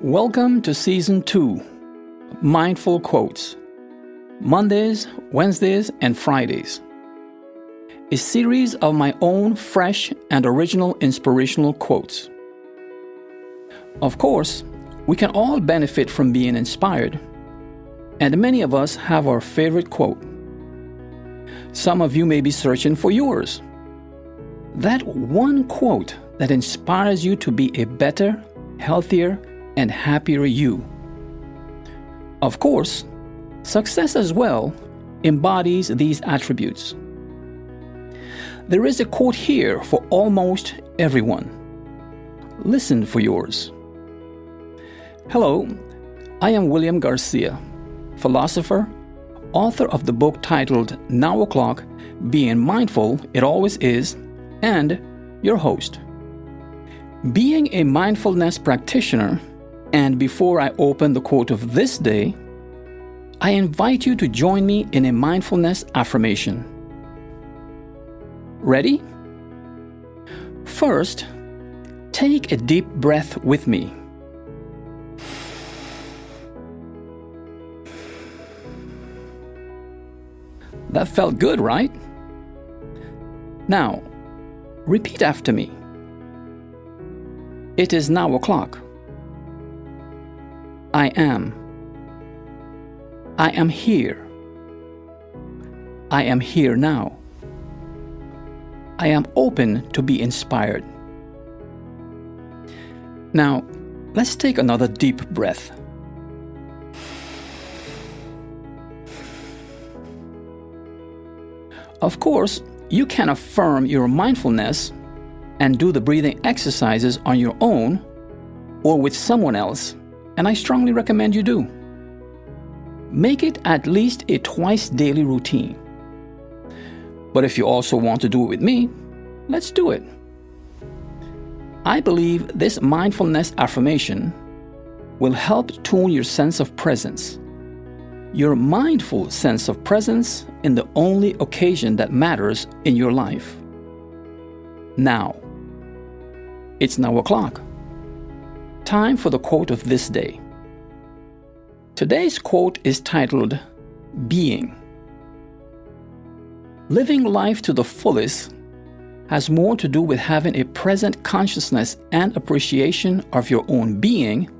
Welcome to Season 2 Mindful Quotes Mondays, Wednesdays, and Fridays. A series of my own fresh and original inspirational quotes. Of course, we can all benefit from being inspired, and many of us have our favorite quote. Some of you may be searching for yours. That one quote that inspires you to be a better, healthier, and happier you. Of course, success as well embodies these attributes. There is a quote here for almost everyone. Listen for yours. Hello, I am William Garcia, philosopher, author of the book titled Now O'Clock Being Mindful It Always Is, and your host. Being a mindfulness practitioner and before I open the quote of this day, I invite you to join me in a mindfulness affirmation. Ready? First, take a deep breath with me. That felt good, right? Now, repeat after me. It is now o'clock. I am. I am here. I am here now. I am open to be inspired. Now, let's take another deep breath. Of course, you can affirm your mindfulness and do the breathing exercises on your own or with someone else and I strongly recommend you do. Make it at least a twice daily routine. But if you also want to do it with me, let's do it. I believe this mindfulness affirmation will help tune your sense of presence, your mindful sense of presence in the only occasion that matters in your life. Now, it's now o'clock. Time for the quote of this day. Today's quote is titled Being. Living life to the fullest has more to do with having a present consciousness and appreciation of your own being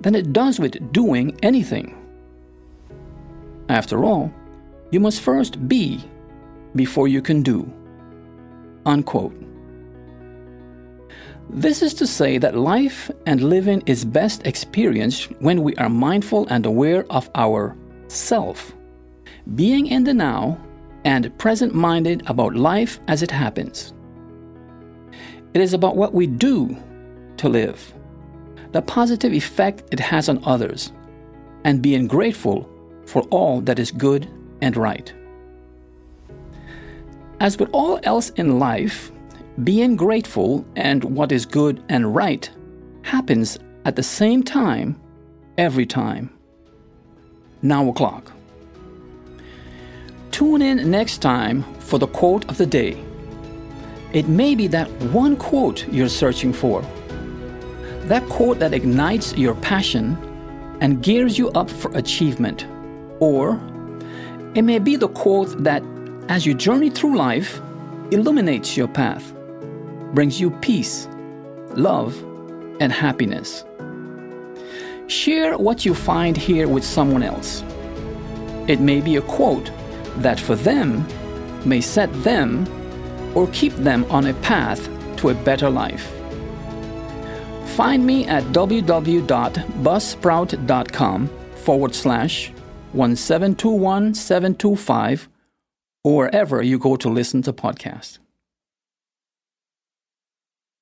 than it does with doing anything. After all, you must first be before you can do. Unquote. This is to say that life and living is best experienced when we are mindful and aware of our self, being in the now and present minded about life as it happens. It is about what we do to live, the positive effect it has on others, and being grateful for all that is good and right. As with all else in life, being grateful and what is good and right happens at the same time every time. Now o'clock. Tune in next time for the quote of the day. It may be that one quote you're searching for. That quote that ignites your passion and gears you up for achievement. Or it may be the quote that, as you journey through life, illuminates your path brings you peace, love, and happiness. Share what you find here with someone else. It may be a quote that for them may set them or keep them on a path to a better life. Find me at www.buzzsprout.com forward slash 1721725 or wherever you go to listen to podcasts.